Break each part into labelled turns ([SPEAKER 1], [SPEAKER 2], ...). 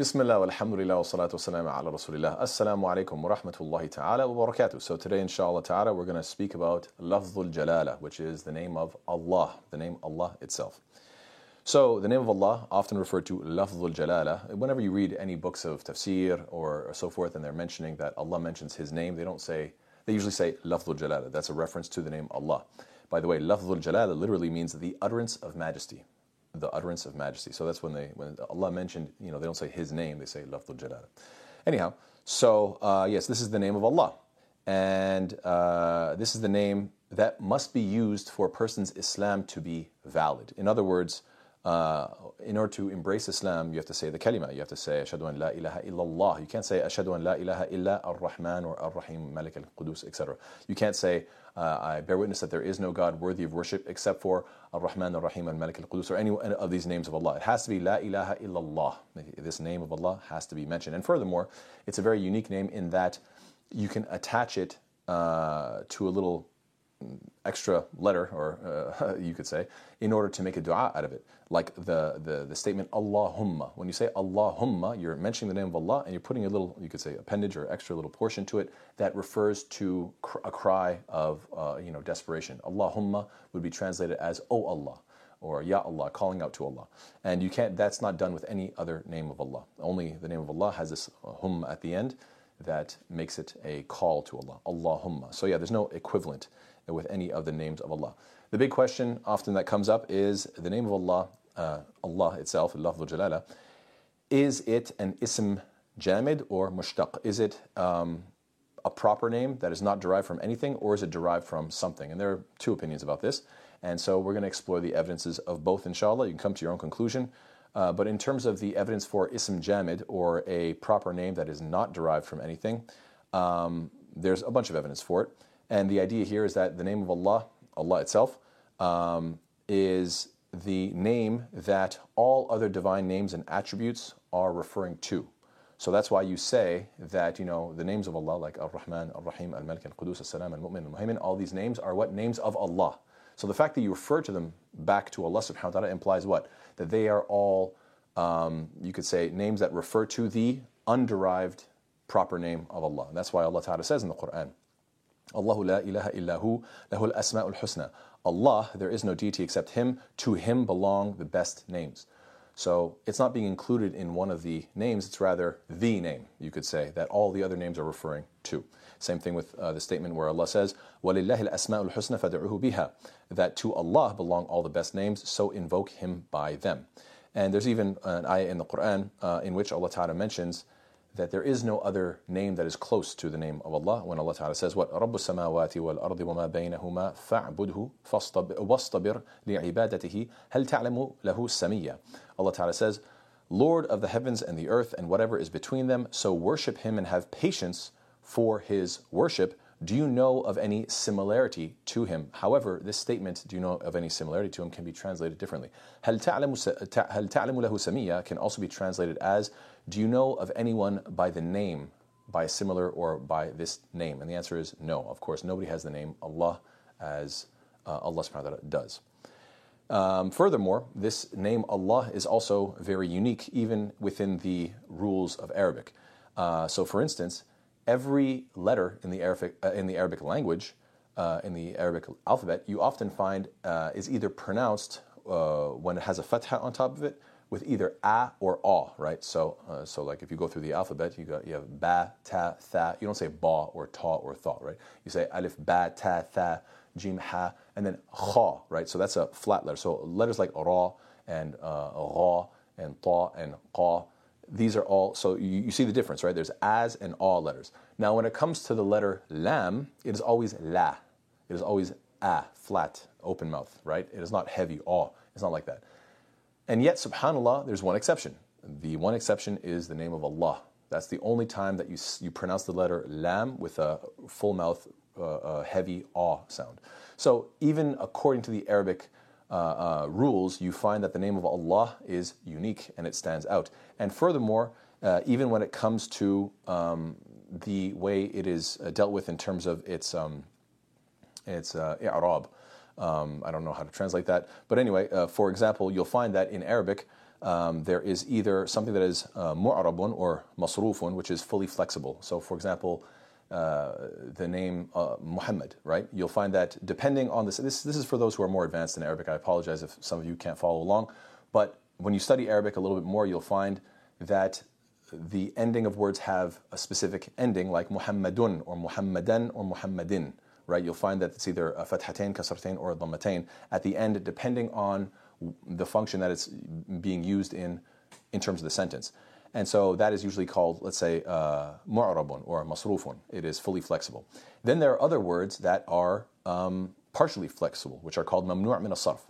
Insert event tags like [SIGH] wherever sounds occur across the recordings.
[SPEAKER 1] Bismillah, alhamdulillah, salatu wa salam ala rasulillah. Assalamu alaikum wa rahmatullahi ta'ala wa barakatuh. So today, inshallah ta'ala, we're going to speak about Lafzul Jalala, which is the name of Allah, the name Allah itself. So the name of Allah, often referred to Lafzul Jalala, whenever you read any books of tafsir or so forth and they're mentioning that Allah mentions His name, they don't say, they usually say Lafzul Jalala. That's a reference to the name Allah. By the way, Lafzul Jalala literally means the utterance of majesty the utterance of majesty. So that's when they when Allah mentioned, you know, they don't say His name, they say Lafdul Jalal. Anyhow, so uh, yes, this is the name of Allah, and uh, this is the name that must be used for a person's Islam to be valid. In other words, uh, in order to embrace Islam, you have to say the kalima. You have to say Ashadu an la ilaha illallah. You can't say Ashadu an la ilaha illa ar-Rahman or ar-Rahim, Malik al-Qudus, etc. You can't say uh, I bear witness that there is no God worthy of worship except for ar-Rahman, ar-Rahim, and Malik al-Qudus, or any of these names of Allah. It has to be la ilaha illallah. This name of Allah has to be mentioned. And furthermore, it's a very unique name in that you can attach it uh, to a little extra letter, or uh, [LAUGHS] you could say, in order to make a dua out of it. Like the, the, the statement Allahumma. When you say Allahumma, you're mentioning the name of Allah and you're putting a little, you could say, appendage or extra little portion to it that refers to a cry of uh, you know, desperation. Allahumma would be translated as, Oh Allah or Ya Allah, calling out to Allah. And you can't, that's not done with any other name of Allah. Only the name of Allah has this uh, hum at the end that makes it a call to Allah. Allahumma. So yeah, there's no equivalent with any of the names of Allah. The big question often that comes up is the name of Allah, uh, Allah itself, Allah Jalala, is it an ism jamid or mushtaq? Is it um, a proper name that is not derived from anything or is it derived from something? And there are two opinions about this. And so we're going to explore the evidences of both, inshallah. You can come to your own conclusion. Uh, but in terms of the evidence for ism jamid or a proper name that is not derived from anything, um, there's a bunch of evidence for it. And the idea here is that the name of Allah, Allah itself, um, is the name that all other divine names and attributes are referring to. So that's why you say that, you know, the names of Allah, like Ar-Rahman, Ar-Rahim, Al-Malik, Al-Qudus, Al-Salam, Al-Mu'min, Al-Muhaymin, all these names are what? Names of Allah. So the fact that you refer to them back to Allah subhanahu wa ta'ala implies what? That they are all, um, you could say, names that refer to the underived proper name of Allah. And that's why Allah ta'ala says in the Quran, Allahu la ilaha illahu lahul asma'ul husna. Allah, there is no deity except Him. To Him belong the best names. So it's not being included in one of the names, it's rather the name, you could say, that all the other names are referring to. Same thing with uh, the statement where Allah says, وَلِلَّهِ الْأَسْمَاءُ الْحُسْنَى فَدْعُوهُ بِهَا That to Allah belong all the best names, so invoke Him by them. And there's even an ayah in the Quran uh, in which Allah Ta'ala mentions that there is no other name that is close to the name of Allah when Allah Ta'ala says what رب السماوات والأرض وما بينهما فاعبده واصطبر لعبادته هل تعلم له سميا Allah Ta'ala says Lord of the heavens and the earth and whatever is between them so worship him and have patience for his worship do you know of any similarity to him? However, this statement, do you know of any similarity to him, can be translated differently. هل تعلم, هل تعلم له سمية can also be translated as, do you know of anyone by the name, by a similar or by this name? And the answer is no. Of course, nobody has the name Allah as uh, Allah subhanahu wa ta'ala does. Um, furthermore, this name Allah is also very unique even within the rules of Arabic. Uh, so, for instance, every letter in the Arabic, uh, in the Arabic language, uh, in the Arabic alphabet, you often find uh, is either pronounced uh, when it has a fatha on top of it with either a or a, right? So, uh, so like if you go through the alphabet, you got you have ba, ta, tha. You don't say ba or ta or tha, right? You say alif, ba, ta, tha, jim, ha, and then kha, right? So that's a flat letter. So letters like ra and uh, ra and ta and qa these are all, so you, you, see the difference, right? There's as and all letters. Now, when it comes to the letter lam, it is always la. It is always a, flat, open mouth, right? It is not heavy, aw. It's not like that. And yet, subhanAllah, there's one exception. The one exception is the name of Allah. That's the only time that you, you pronounce the letter lam with a full mouth, uh, uh, heavy aw sound. So, even according to the Arabic uh, uh, rules, you find that the name of Allah is unique and it stands out. And furthermore, uh, even when it comes to um, the way it is dealt with in terms of its um, its uh, i'rab, um, I don't know how to translate that, but anyway, uh, for example, you'll find that in Arabic, um, there is either something that is uh, mu'arabun or masrufun, which is fully flexible. So, for example, uh, the name uh, Muhammad, right? You'll find that depending on this, this, this is for those who are more advanced in Arabic. I apologize if some of you can't follow along, but when you study Arabic a little bit more, you'll find that the ending of words have a specific ending, like Muhammadun or Muhammadan or Muhammadin, right? You'll find that it's either a fathatain, or a dhammatain at the end, depending on the function that it's being used in in terms of the sentence. And so that is usually called, let's say, uh, mu'arabun or masrufun. It is fully flexible. Then there are other words that are um, partially flexible, which are called mamnu' min sarf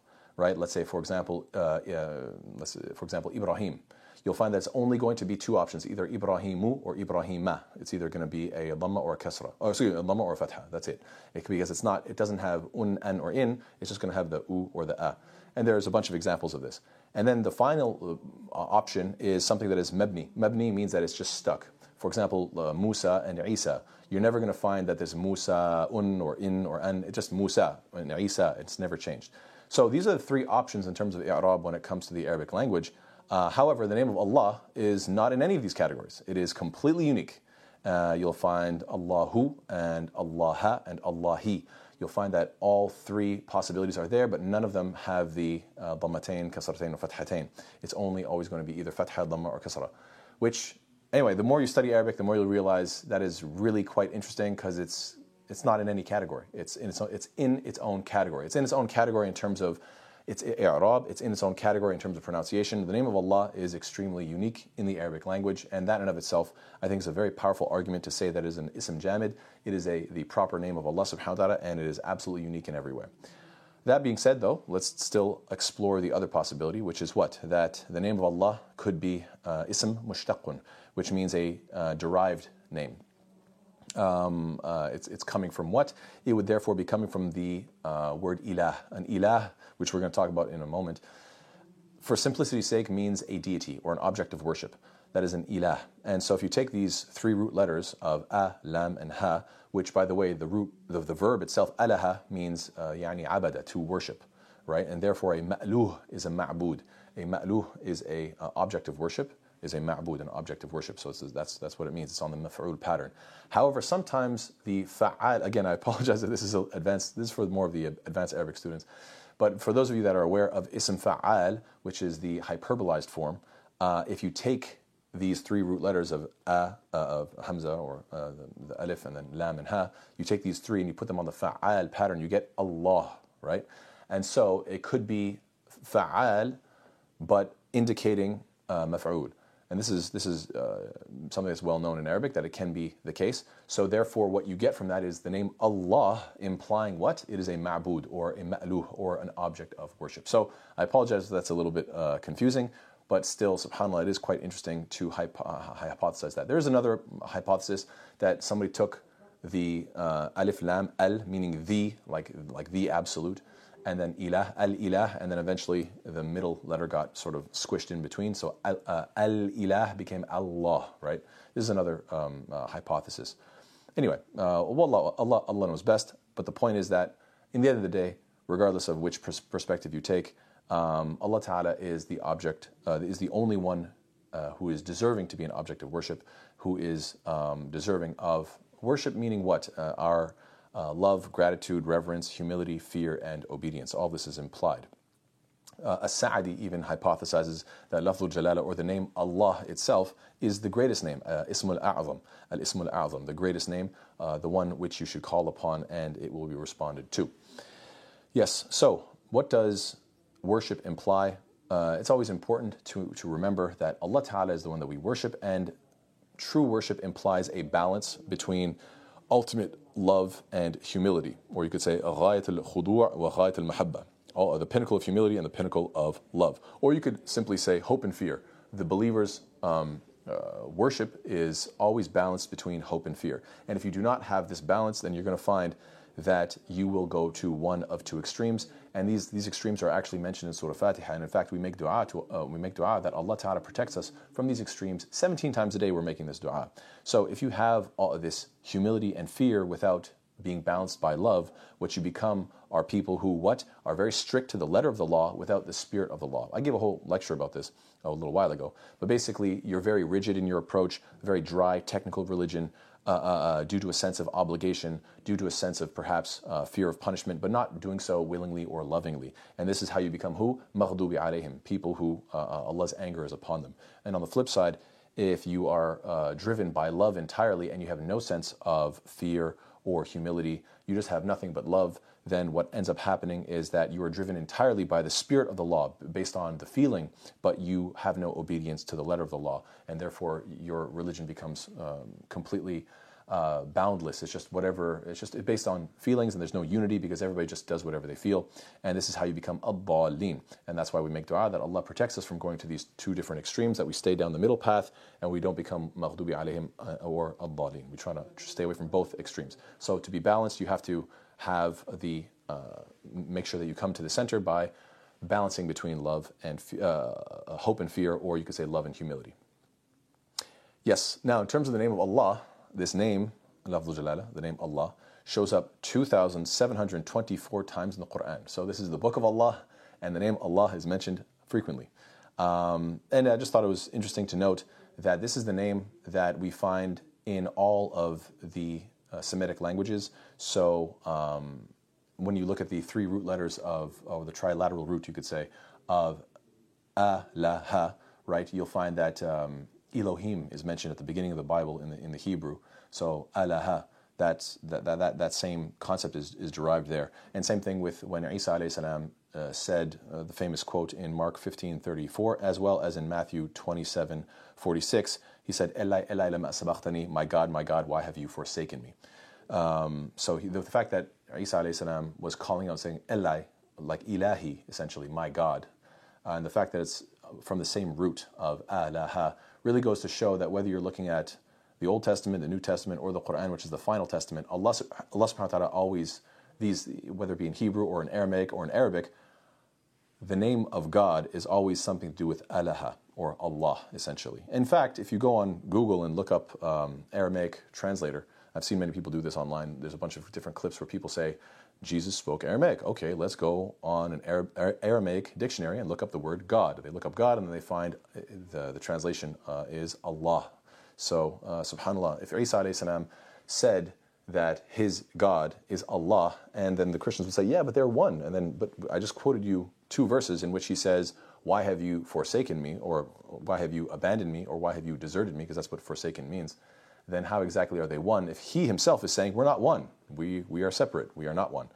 [SPEAKER 1] right? Let's say, for example, uh, uh, let's for example, Ibrahim. You'll find that it's only going to be two options, either Ibrahimu or Ibrahima. It's either going to be a dhamma or a kasra, or excuse me, a dhamma or a fatha. That's it. it. Because it's not, it doesn't have un, an, or in. It's just going to have the u or the a. And there's a bunch of examples of this. And then the final uh, option is something that is mebni. Mebni means that it's just stuck. For example, uh, Musa and Isa. You're never going to find that there's Musa un or in or an. It's just Musa and Isa. It's never changed. So these are the three options in terms of i'rab when it comes to the Arabic language. Uh, however, the name of Allah is not in any of these categories. It is completely unique. Uh, you'll find Allahu and Allaha and Allahi. You'll find that all three possibilities are there, but none of them have the uh, dhammatain, kasratain, or fathatain. It's only always going to be either fatha, dhamma, or kasra. Which, anyway, the more you study Arabic, the more you'll realize that is really quite interesting because it's it's not in any category. It's in its own, it's in its own category. It's in its own category in terms of its i'rab. It's in its own category in terms of pronunciation. The name of Allah is extremely unique in the Arabic language, and that in and of itself, I think, is a very powerful argument to say that it is an ism jamid. It is a the proper name of Allah Subhanahu wa Taala, and it is absolutely unique in every way. That being said, though, let's still explore the other possibility, which is what? That the name of Allah could be uh, ism mushtaqun, which means a uh, derived name. Um, uh, it's, it's coming from what? It would therefore be coming from the uh, word ilah. An ilah, which we're going to talk about in a moment, for simplicity's sake, means a deity or an object of worship. That is an ilah. And so if you take these three root letters of a, lam, and ha, which by the way, the root, the, the verb itself, alaha, means uh, yani abada, to worship, right? And therefore a ma'luh is a ma'bud. A ma'luh is a uh, object of worship is a ma'bud, an object of worship. So that's, that's what it means. It's on the maf'ul pattern. However, sometimes the fa'al, again, I apologize if this is advanced, this is for more of the advanced Arabic students. But for those of you that are aware of ism fa'al, which is the hyperbolized form, uh, if you take these three root letters of a, uh, of hamza or uh, the, the, alif and then lam and ha, you take these three and you put them on the fa'al pattern, you get Allah, right? And so it could be fa'al, but indicating uh, maf'ul. And this is, this is uh, something that's well known in Arabic that it can be the case. So, therefore, what you get from that is the name Allah implying what? It is a ma'bud or a ma'luh or an object of worship. So, I apologize if that's a little bit uh, confusing, but still, subhanAllah, it is quite interesting to hypo- uh, hypothesize that. There's another hypothesis that somebody took the uh, alif lam al, meaning the, like, like the absolute and then ilah, al ilah, and then eventually the middle letter got sort of squished in between. So al, uh, ilah became Allah, right? This is another um, uh, hypothesis. Anyway, uh, Allah, Allah, Allah knows best, but the point is that in the end of the day, regardless of which pers- perspective you take, um, Allah Ta'ala is the object, uh, is the only one uh, who is deserving to be an object of worship, who is um, deserving of worship, meaning what? Uh, our uh, love, gratitude, reverence, humility, fear, and obedience. All this is implied. Uh, As-Sa'di even hypothesizes that Lafzul Jalala or the name Allah itself is the greatest name, uh, Ismul A'zam, Al-Ismul A'zam, the greatest name, uh, the one which you should call upon and it will be responded to. Yes, so what does worship imply? Uh, it's always important to, to remember that Allah Ta'ala is the one that we worship and true worship implies a balance between ultimate love and humility, or you could say غاية الخضوع وغاية المحبة, the pinnacle of humility and the pinnacle of love. Or you could simply say hope and fear. The believer's um, uh, worship is always balanced between hope and fear. And if you do not have this balance, then you're going to find that you will go to one of two extremes. And these, these extremes are actually mentioned in Surah Fatiha. And in fact, we make dua to, uh, we make dua that Allah Ta'ala protects us from these extremes. 17 times a day we're making this dua. So if you have all of this humility and fear without being balanced by love, what you become are people who what are very strict to the letter of the law without the spirit of the law. I gave a whole lecture about this a little while ago, but basically you're very rigid in your approach, very dry technical religion. Uh, uh, uh, due to a sense of obligation, due to a sense of perhaps uh, fear of punishment, but not doing so willingly or lovingly. And this is how you become who? Maghdubi alayhim, people who uh, uh, Allah's anger is upon them. And on the flip side, if you are driven by love entirely and you have no sense of fear or humility, you just have nothing but love, then what ends up happening is that you are driven entirely by the spirit of the law, based on the feeling, but you have no obedience to the letter of the law, and therefore your religion becomes um, completely uh, boundless. It's just whatever, it's just based on feelings, and there's no unity because everybody just does whatever they feel. And this is how you become a dallin. And that's why we make dua that Allah protects us from going to these two different extremes, that we stay down the middle path and we don't become maghdubi alayhim uh, or dallin. We try to stay away from both extremes. So to be balanced, you have to have the, uh, make sure that you come to the center by balancing between love and uh, hope and fear, or you could say love and humility. Yes, now in terms of the name of Allah, this name, Jalala, the name Allah, shows up 2,724 times in the Quran. So this is the book of Allah, and the name Allah is mentioned frequently. Um, and I just thought it was interesting to note that this is the name that we find in all of the uh, Semitic languages. So um, when you look at the three root letters of, or the trilateral root, you could say, of a, la, ha, right, you'll find that um, Elohim is mentioned at the beginning of the Bible in the, in the Hebrew. So that's, that, that, that, that same concept is, is derived there. And same thing with when Isa salam, uh, said uh, the famous quote in Mark 15:34, as well as in Matthew 27:46. He said, "Eli, Eli, lama sabachthani, My God, my God, why have you forsaken me?" Um, so he, the, the, fact that Isa salam was calling out, saying Eli, like Ilahi, essentially, my God, uh, and the fact that it's from the same root of alaha really goes to show that whether you're looking at the Old Testament, the New Testament, or the Quran, which is the final testament, Allah, Allah subhanahu wa ta'ala always, these, whether it be in Hebrew or in Aramaic or in Arabic, the name of God is always something to do with Allah or Allah, essentially. In fact, if you go on Google and look up um, Aramaic translator, I've seen many people do this online. There's a bunch of different clips where people say, Jesus spoke Aramaic. Okay, let's go on an Arab, Aramaic dictionary and look up the word God. They look up God and then they find uh, the, the translation uh, is Allah. So, uh, subhanAllah, if Isa salam said that his God is Allah, and then the Christians would say, yeah, but they're one. And then, but I just quoted you two verses in which he says, why have you forsaken me, or why have you abandoned me, or why have you deserted me, because that's what forsaken means then how exactly are they one if he himself is saying, We're not one, we, we are separate, we are not one?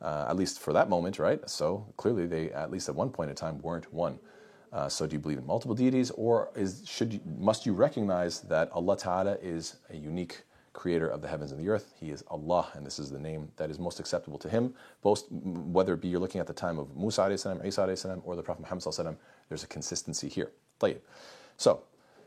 [SPEAKER 1] Uh, at least for that moment, right? So clearly they, at least at one point in time, weren't one. Uh, so do you believe in multiple deities, or is, should you, must you recognize that Allah Ta'ala is a unique creator of the heavens and the earth? He is Allah, and this is the name that is most acceptable to Him, both whether it be you're looking at the time of Musa salam, Isa or the Prophet Muhammad salam, there's a consistency here. So,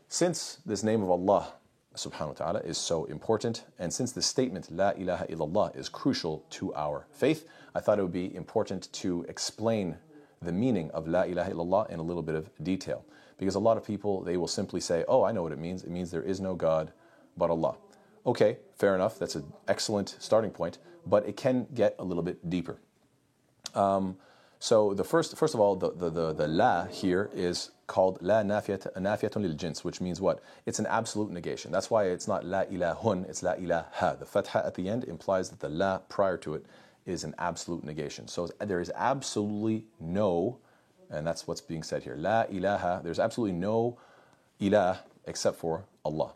[SPEAKER 1] since this name of Allah subhanahu wa ta'ala is so important. And since the statement La ilaha illallah is crucial to our faith, I thought it would be important to explain the meaning of La ilaha illallah in a little bit of detail. Because a lot of people, they will simply say, Oh, I know what it means. It means there is no God but Allah. Okay, fair enough. That's an excellent starting point, but it can get a little bit deeper. Um, so the first, first of all, the, the, the, the la here is called la nafiyat, nafiyatun lil jins, which means what? It's an absolute negation. That's why it's not la ilahun, it's la ilaha. The fatha at the end implies that the la prior to it is an absolute negation. So there is absolutely no, and that's what's being said here, la ilaha, there's absolutely no ilah except for Allah.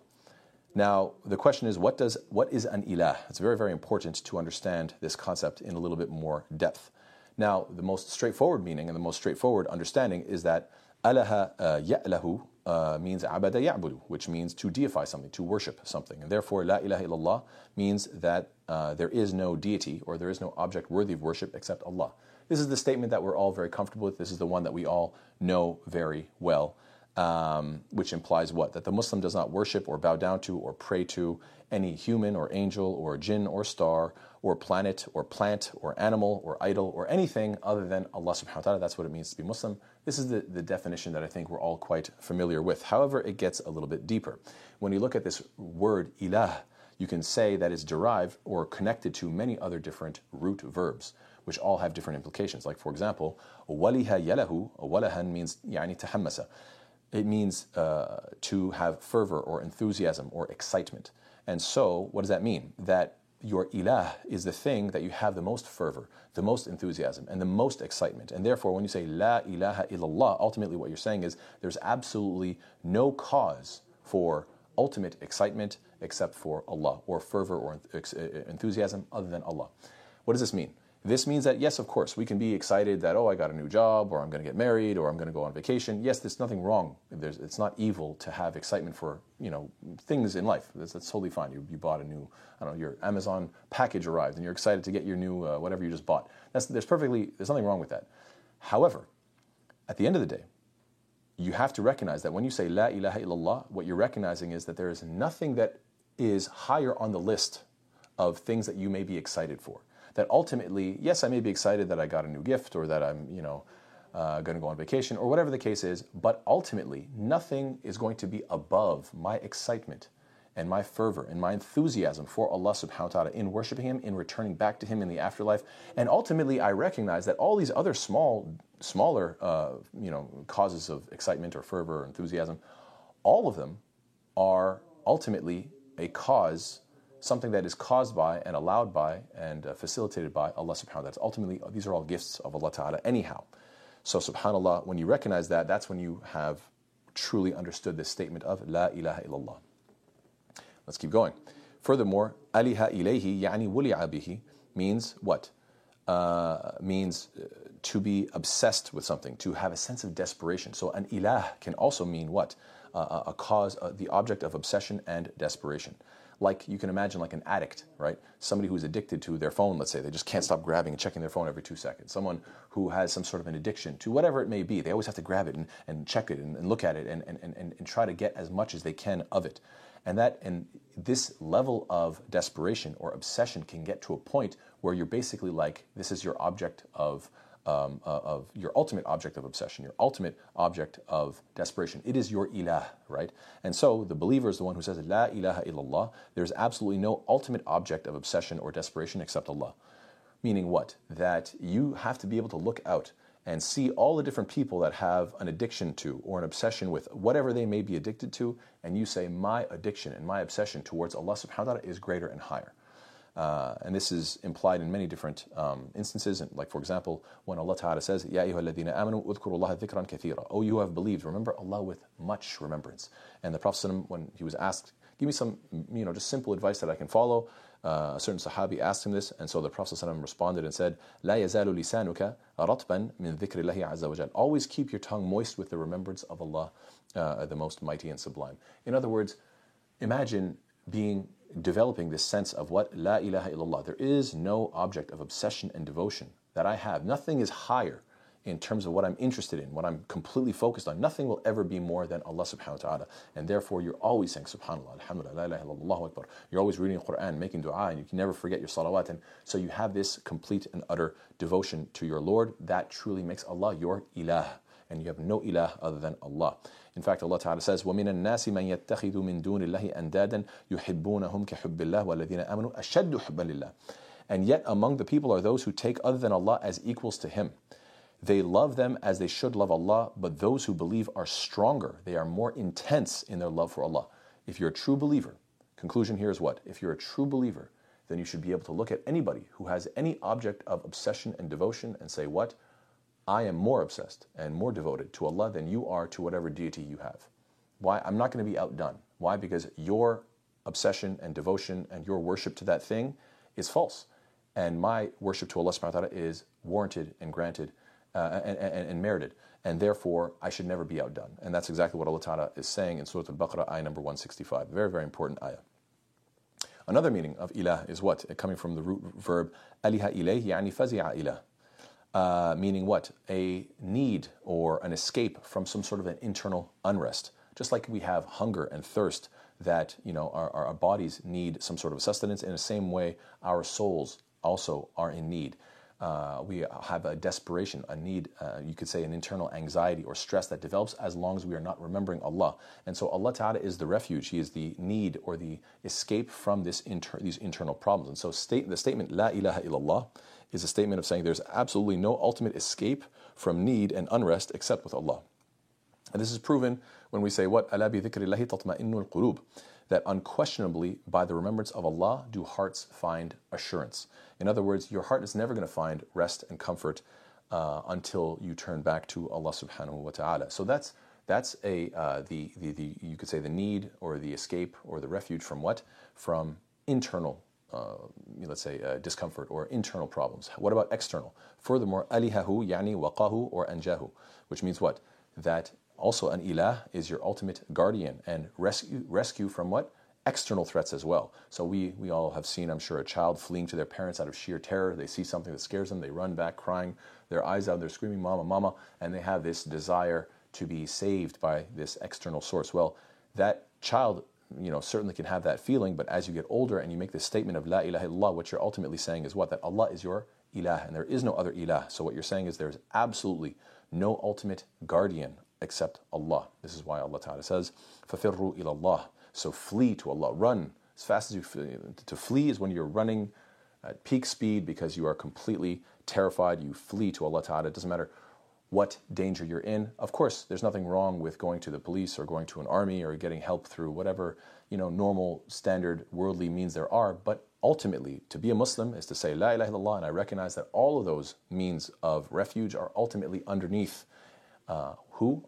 [SPEAKER 1] Now, the question is, what, does, what is an ilah? It's very, very important to understand this concept in a little bit more depth. Now, the most straightforward meaning and the most straightforward understanding is that alaha uh, ya'lahu uh, means abada ya'budu, which means to deify something, to worship something. And therefore, la ilaha illallah means that uh, there is no deity or there is no object worthy of worship except Allah. This is the statement that we're all very comfortable with. This is the one that we all know very well, um, which implies what? That the Muslim does not worship or bow down to or pray to any human or angel or jinn or star or planet or plant or animal or idol or anything other than Allah subhanahu wa ta'ala. That's what it means to be Muslim. This is the, the definition that I think we're all quite familiar with. However, it gets a little bit deeper. When you look at this word ilah, you can say that is derived or connected to many other different root verbs, which all have different implications. Like, for example, waliha yalahu, walahan means yani tahammasa. It means uh, to have fervor or enthusiasm or excitement. And so, what does that mean? That your ilah is the thing that you have the most fervor, the most enthusiasm, and the most excitement. And therefore, when you say La ilaha illallah, ultimately what you're saying is there's absolutely no cause for ultimate excitement except for Allah, or fervor or enthusiasm other than Allah. What does this mean? This means that, yes, of course, we can be excited that, oh, I got a new job, or I'm going to get married, or I'm going to go on vacation. Yes, there's nothing wrong. There's, it's not evil to have excitement for, you know, things in life. That's, that's totally fine. You, you bought a new, I don't know, your Amazon package arrived, and you're excited to get your new, uh, whatever you just bought. That's, there's perfectly, there's nothing wrong with that. However, at the end of the day, you have to recognize that when you say La ilaha illallah, what you're recognizing is that there is nothing that is higher on the list of things that you may be excited for that ultimately, yes, I may be excited that I got a new gift or that I'm, you know, uh, going to go on vacation or whatever the case is, but ultimately, nothing is going to be above my excitement and my fervor and my enthusiasm for Allah subhanahu wa ta'ala in worshiping Him, in returning back to Him in the afterlife. And ultimately, I recognize that all these other small, smaller, uh, you know, causes of excitement or fervor or enthusiasm, all of them are ultimately a cause something that is caused by and allowed by and uh, facilitated by Allah subhanahu wa ta'ala. That's ultimately, these are all gifts of Allah ta'ala anyhow. So subhanAllah, when you recognize that, that's when you have truly understood this statement of La ilaha illallah. Let's keep going. Furthermore, aliha ilayhi yani wuli'a bihi means what? Uh, means uh, to be obsessed with something, to have a sense of desperation. So an ilah can also mean what? Uh, a cause, uh, the object of obsession and desperation like you can imagine like an addict, right? Somebody who's addicted to their phone, let's say, they just can't stop grabbing and checking their phone every two seconds. Someone who has some sort of an addiction to whatever it may be, they always have to grab it and, and check it and, and look at it and, and, and, and try to get as much as they can of it. And that and this level of desperation or obsession can get to a point where you're basically like, this is your object of um, uh, of your ultimate object of obsession, your ultimate object of desperation. It is your ilah, right? And so the believer is the one who says, La ilaha illallah. There's absolutely no ultimate object of obsession or desperation except Allah. Meaning what? That you have to be able to look out and see all the different people that have an addiction to or an obsession with whatever they may be addicted to, and you say, My addiction and my obsession towards Allah subhanahu wa ta'ala is greater and higher. Uh, and this is implied in many different um, instances. And like, for example, when Allah Ta'ala says, Ya ayyuhalladhina amanu udhkurullaha dhikran kathira. Oh, you have believed, remember Allah with much remembrance. And the Prophet, when he was asked, give me some, you know, just simple advice that I can follow, uh, a certain Sahabi asked him this. And so the Prophet responded and said, La yazalu lisanuka ratban min dhikrillahi azza wa Always keep your tongue moist with the remembrance of Allah, uh, the most mighty and sublime. In other words, imagine being developing this sense of what La ilaha illallah. There is no object of obsession and devotion that I have. Nothing is higher in terms of what I'm interested in, what I'm completely focused on. Nothing will ever be more than Allah subhanahu wa ta'ala. And therefore, you're always saying subhanAllah, alhamdulillah, la ilaha illallah, akbar. You're always reading Quran, making dua, and you can never forget your salawat. And so you have this complete and utter devotion to your Lord. That truly makes Allah your ilah. And you have no ilah other than Allah. In fact, Allah Ta'ala says, وَمِنَ النَّاسِ مَنْ يَتَّخِذُ مِن دُونِ اللَّهِ أَنْدَادًا يُحِبُّونَهُمْ كَحُبِّ اللَّهِ وَالَّذِينَ آمَنُوا أَشَدُّ حُبًّا لِلَّهِ And yet among the people are those who take other than Allah as equals to Him. They love them as they should love Allah, but those who believe are stronger. They are more intense in their love for Allah. If you're a true believer, conclusion here is what? If you're a true believer, then you should be able to look at anybody who has any object of obsession and devotion and say, What? I am more obsessed and more devoted to Allah than you are to whatever deity you have. Why? I'm not going to be outdone. Why? Because your obsession and devotion and your worship to that thing is false. And my worship to Allah subhanahu wa ta'ala is warranted and granted uh, and, and, and, merited. And therefore, I should never be outdone. And that's exactly what Allah ta'ala is saying in Surah Al-Baqarah, ayah number 165. Very, very important ayah. Another meaning of ilah is what? Coming from the root verb aliha ilayh, yani fazi'a ilah uh, meaning what? A need or an escape from some sort of an internal unrest. Just like we have hunger and thirst that you know our, our bodies need some sort of sustenance, in the same way our souls also are in need. uh, we have a desperation, a need, uh, you could say an internal anxiety or stress that develops as long as we are not remembering Allah. And so Allah Ta'ala is the refuge, He is the need or the escape from this inter- these internal problems. And so state, the statement, La ilaha illallah, is a statement of saying there's absolutely no ultimate escape from need and unrest except with Allah. And this is proven when we say, What? Ala that unquestionably by the remembrance of Allah do hearts find assurance. In other words, your heart is never going to find rest and comfort uh, until you turn back to Allah subhanahu wa ta'ala. So that's that's a uh, the, the the you could say the need or the escape or the refuge from what from internal uh, let's say uh, discomfort or internal problems. What about external? Furthermore, alihahu yani waqahu or anjahu, which means what that also, an ilah is your ultimate guardian and rescue, rescue from what? External threats as well. So we, we all have seen, I'm sure, a child fleeing to their parents out of sheer terror. They see something that scares them, they run back crying, their eyes out, they're screaming, Mama, Mama, and they have this desire to be saved by this external source. Well, that child you know, certainly can have that feeling, but as you get older and you make this statement of La ilaha illallah, what you're ultimately saying is what? That Allah is your ilah and there is no other ilah. So what you're saying is there's absolutely no ultimate guardian except Allah. This is why Allah Ta'ala says, فَفِرُّوا إِلَى اللَّهِ So flee to Allah. Run as fast as you flee. To flee is when you're running at peak speed because you are completely terrified. You flee to Allah Ta'ala. It doesn't matter what danger you're in. Of course, there's nothing wrong with going to the police or going to an army or getting help through whatever, you know, normal, standard, worldly means there are. But ultimately, to be a Muslim is to say, La ilaha illallah, and I recognize that all of those means of refuge are ultimately underneath uh, who?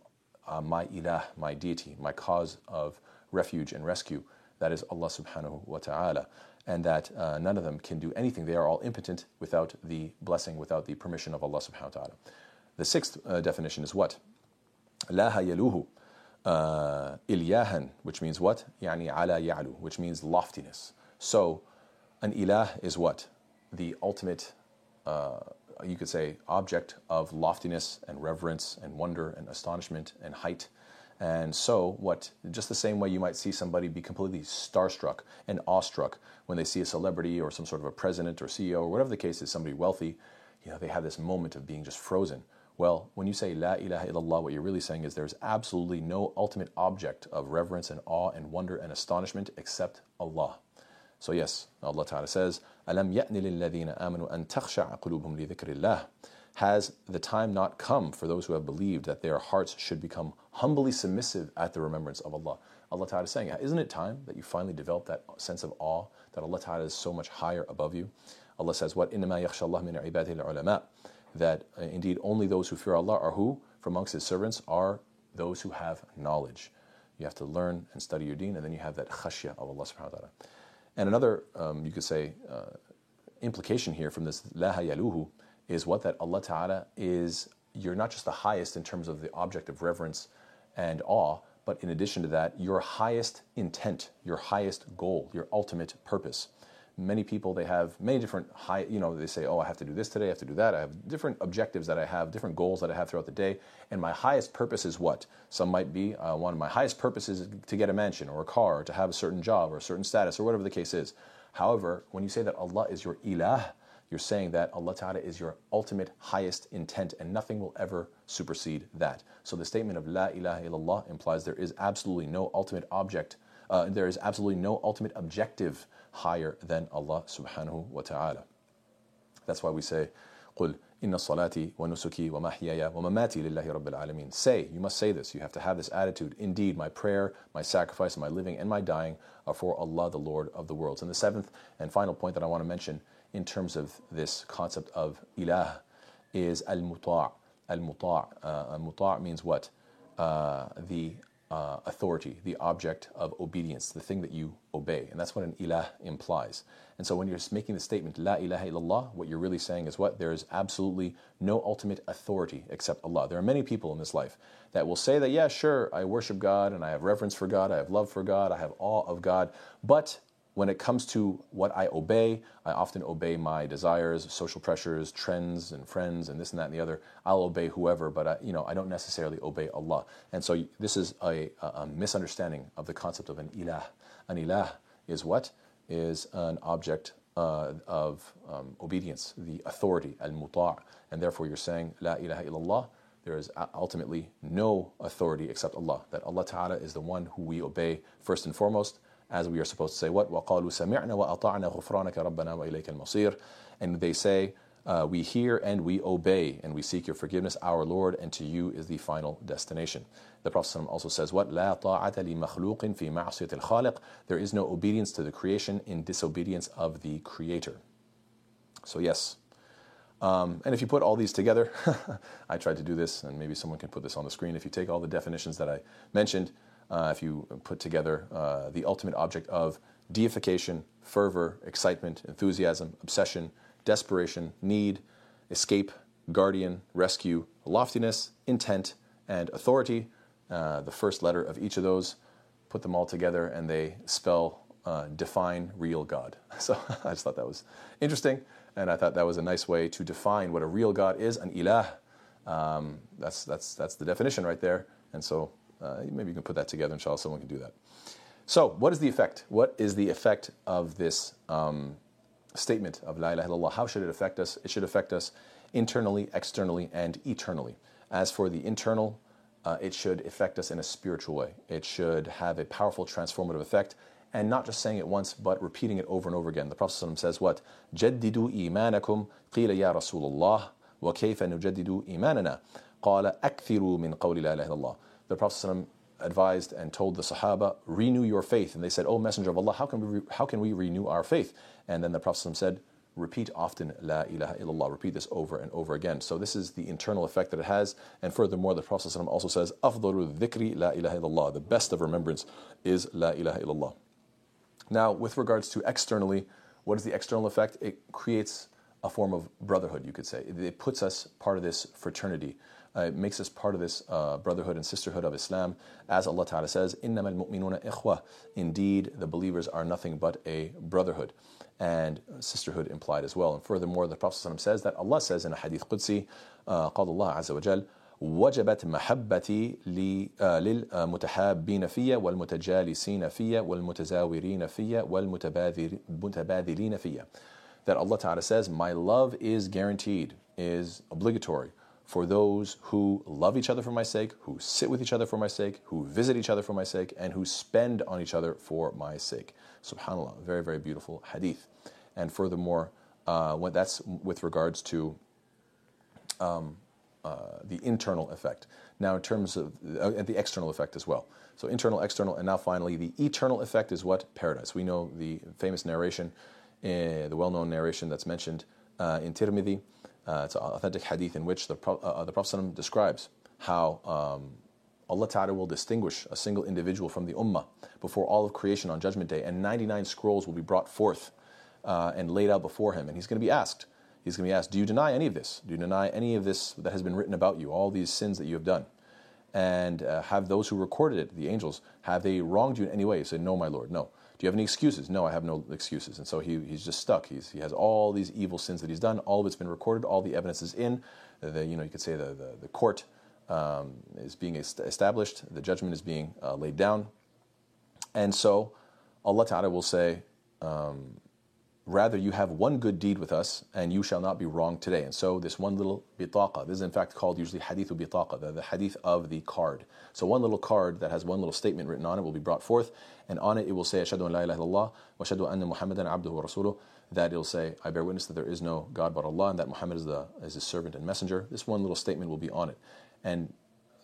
[SPEAKER 1] Uh, my ilah, my deity, my cause of refuge and rescue. That is Allah subhanahu wa ta'ala. And that uh, none of them can do anything. They are all impotent without the blessing, without the permission of Allah subhanahu wa ta'ala. The sixth uh, definition is what? La yaluhu. Uh, ilyahan, which means what? Yani ala ya'lu, which means loftiness. So, an ilah is what? The ultimate uh, you could say, object of loftiness and reverence and wonder and astonishment and height. And so, what, just the same way you might see somebody be completely starstruck and awestruck when they see a celebrity or some sort of a president or CEO or whatever the case is, somebody wealthy, you know, they have this moment of being just frozen. Well, when you say La ilaha illallah, what you're really saying is there's absolutely no ultimate object of reverence and awe and wonder and astonishment except Allah. So yes, Allah Ta'ala says, أَلَمْ يَأْنِ لِلَّذِينَ آمَنُوا أَن تَخْشَعَ قُلُوبُهُم لِذِكْرِ اللَّهِ Has the time not come for those who have believed that their hearts should become humbly submissive at the remembrance of Allah? Allah Ta'ala is saying, isn't it time that you finally develop that sense of awe, that Allah Ta'ala is so much higher above you? Allah says, what? إِنَّمَا يَخْشَى اللَّهِ مِنْ عِبَادِهِ الْعُلَمَاءِ that uh, indeed only those who fear Allah are who? From amongst His servants are those who have knowledge. You have to learn and study your deen, and then you have that khashya of Allah subhanahu wa ta'ala. And another, um, you could say, uh, implication here from this la yaluhu is what that Allah Ta'ala is, you're not just the highest in terms of the object of reverence and awe, but in addition to that, your highest intent, your highest goal, your ultimate purpose many people they have many different high you know they say oh i have to do this today i have to do that. I have different objectives that i have different goals that i have throughout the day and my highest purpose is what? Some might be uh, one of my highest purposes to get a mansion or a car or to have a certain job or a certain status or whatever the case is. However when you say that allah is your ilah you're saying that Allah Ta'ala is your ultimate highest intent and nothing will ever supersede that. So the statement of La ilaha illallah implies there is absolutely no ultimate object, uh, there is absolutely no ultimate objective higher than Allah subhanahu wa ta'ala. That's why we say, قُلْ إِنَّ صَلَاتِي وَنُسُكِي وَمَحْيَيَ وَمَمَاتِي لِلَّهِ رَبِّ الْعَالَمِينَ Say, you must say this, you have to have this attitude. Indeed, my prayer, my sacrifice, my living, and my dying are for Allah, the Lord of the worlds. And the seventh and final point that I want to mention in terms of this concept of ilah is al-muta' al-muta' uh, al-muta' means what? Uh, the uh, authority, the object of obedience, the thing that you obey. And that's what an ilah implies. And so when you're making the statement, La ilaha illallah, what you're really saying is what? There is absolutely no ultimate authority except Allah. There are many people in this life that will say that, yeah, sure, I worship God and I have reverence for God, I have love for God, I have awe of God, but when it comes to what I obey, I often obey my desires, social pressures, trends, and friends, and this and that and the other. I'll obey whoever, but I, you know I don't necessarily obey Allah. And so this is a, a misunderstanding of the concept of an ilah. An ilah is what is an object uh, of um, obedience, the authority, al muta', and therefore you're saying, La ilaha illallah, there is ultimately no authority except Allah. That Allah Ta'ala is the one who we obey first and foremost, as we are supposed to say, What? وَقَالُوا سَمِعْنَا وَأَطَعْنَا غُفْرَانَكَ رَبَّنَا وَإِلَيْكَ الْمَصِيرُ And they say, uh, we hear and we obey, and we seek your forgiveness, our Lord, and to you is the final destination. The Prophet also says, What? لا طاعة لمخلوق في معصية الخالق. There is no obedience to the creation in disobedience of the Creator. So, yes. Um, and if you put all these together, [LAUGHS] I tried to do this, and maybe someone can put this on the screen. If you take all the definitions that I mentioned, uh, if you put together uh, the ultimate object of deification, fervor, excitement, enthusiasm, obsession, desperation, need, escape, guardian, rescue, loftiness, intent, and authority. Uh, the first letter of each of those, put them all together, and they spell uh, define real God. [LAUGHS] So I just thought that was interesting, and I thought that was a nice way to define what a real God is, an ilah. Um, that's, that's, that's the definition right there. And so uh, maybe you can put that together, inshallah, someone can do that. So, what is the effect? What is the effect of this um, statement of La ilaha illallah, how should it affect us? It should affect us internally, externally, and eternally. As for the internal, uh, it should affect us in a spiritual way. It should have a powerful transformative effect, and not just saying it once, but repeating it over and over again. The Prophet says, What? جددوا إيمانكم قيل يا رسول الله وكيف نجدد إيماننا قال أكثروا من قول لا إله إلا الله the Prophet advised and told the Sahaba, renew your faith. And they said, Oh Messenger of Allah, how can we, how can we renew our faith? And then the Prophet said, repeat often La ilaha illallah. Repeat this over and over again. So this is the internal effect that it has. And furthermore, the Prophet also says, Afdalu dhikri la ilaha illallah. The best of remembrance is La ilaha illallah. Now, with regards to externally, what is the external effect? It creates a form of brotherhood, you could say. It puts us part of this fraternity. Uh, it makes us part of this uh, brotherhood and sisterhood of Islam. As Allah Ta'ala says, إِنَّمَا الْمُؤْمِنُونَ إِخْوَةً Indeed, the believers are nothing but a brotherhood and sisterhood implied as well. And furthermore, the Prophet says that Allah says in a hadith Qudsi, uh, قال الله عز وجل, وجبت محبتي للمتحابين في والمتجالسين في والمتزاورين في والمتبادلين في that Allah Ta'ala says, My love is guaranteed, is obligatory for those who love each other for my sake, who sit with each other for my sake, who visit each other for my sake, and who spend on each other for my sake. Subhanallah, very, very beautiful hadith. And furthermore, uh, that's with regards to um, uh, the internal effect. Now, in terms of uh, the external effect as well. So, internal, external, and now finally, the eternal effect is what? Paradise. We know the famous narration, uh, the well known narration that's mentioned uh, in Tirmidhi. Uh, it's an authentic hadith in which the, uh, the Prophet describes how um, Allah Ta'ala will distinguish a single individual from the ummah before all of creation on Judgment Day, and 99 scrolls will be brought forth uh, and laid out before him. And he's going to be asked, he's going to be asked, Do you deny any of this? Do you deny any of this that has been written about you, all these sins that you have done? And uh, have those who recorded it, the angels, have they wronged you in any way? He said, No, my Lord, no. Do you have any excuses? No, I have no excuses. And so he, he's just stuck. He's, he has all these evil sins that he's done. All of it's been recorded. All the evidence is in. The, you know, you could say the, the, the court um, is being established, the judgment is being uh, laid down. And so Allah Ta'ala will say, um, Rather, you have one good deed with us, and you shall not be wrong today. And so, this one little bitaqa, this is in fact called usually hadith bitaqa, the, the hadith of the card. So, one little card that has one little statement written on it will be brought forth, and on it it will say, Ashadu an la ilaha illallah, wa ashadu anna Muhammadan abduhu wa rasuluh. That it will say, I bear witness that there is no God but Allah, and that Muhammad is, the, is his servant and messenger. This one little statement will be on it. And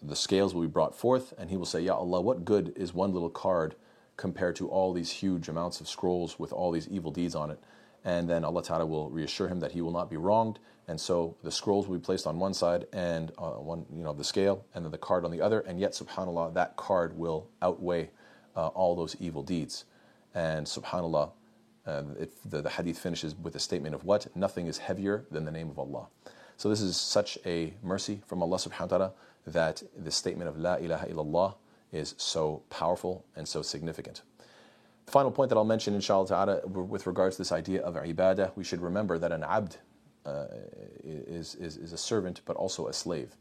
[SPEAKER 1] the scales will be brought forth, and he will say, Ya Allah, what good is one little card compared to all these huge amounts of scrolls with all these evil deeds on it? And then Allah Ta'ala will reassure him that he will not be wronged. And so the scrolls will be placed on one side and uh, one, you know, the scale, and then the card on the other. And yet, subhanAllah, that card will outweigh uh, all those evil deeds. And subhanAllah, uh, it, the, the hadith finishes with a statement of what? Nothing is heavier than the name of Allah. So this is such a mercy from Allah subhanahu wa ta'ala that the statement of La ilaha illallah is so powerful and so significant. The final point that I'll mention, inshallah ta'ala, with regards to this idea of ibadah, we should remember that an abd uh, is, is, is a servant but also a slave.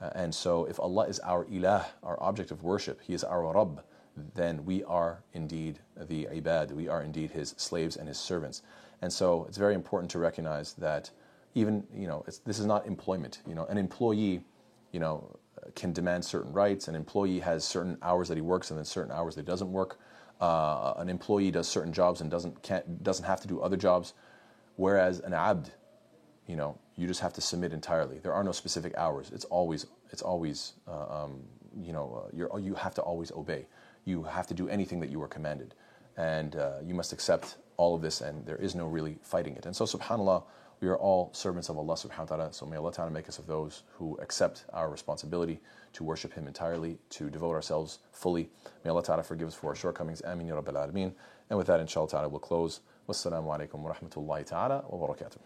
[SPEAKER 1] Uh, and so if Allah is our ilah, our object of worship, He is our Rabb, then we are indeed the ibad, we are indeed his slaves and his servants. And so it's very important to recognize that even, you know, this is not employment. You know, an employee, you know, can demand certain rights. An employee has certain hours that he works and then certain hours that he doesn't work. Uh, an employee does certain jobs and doesn't can't doesn't have to do other jobs, whereas an abd, you know, you just have to submit entirely. There are no specific hours. It's always it's always uh, um, you know uh, you have to always obey. You have to do anything that you are commanded, and uh, you must accept all of this. And there is no really fighting it. And so, Subhanallah we are all servants of Allah subhanahu wa ta'ala. So may Allah ta'ala make us of those who accept our responsibility to worship Him entirely, to devote ourselves fully. May Allah ta'ala forgive us for our shortcomings. Ameen ya Rabbil Alameen. And with that, inshallah ta'ala, we'll close. Wassalamu alaikum wa rahmatullahi ta'ala wa barakatuh.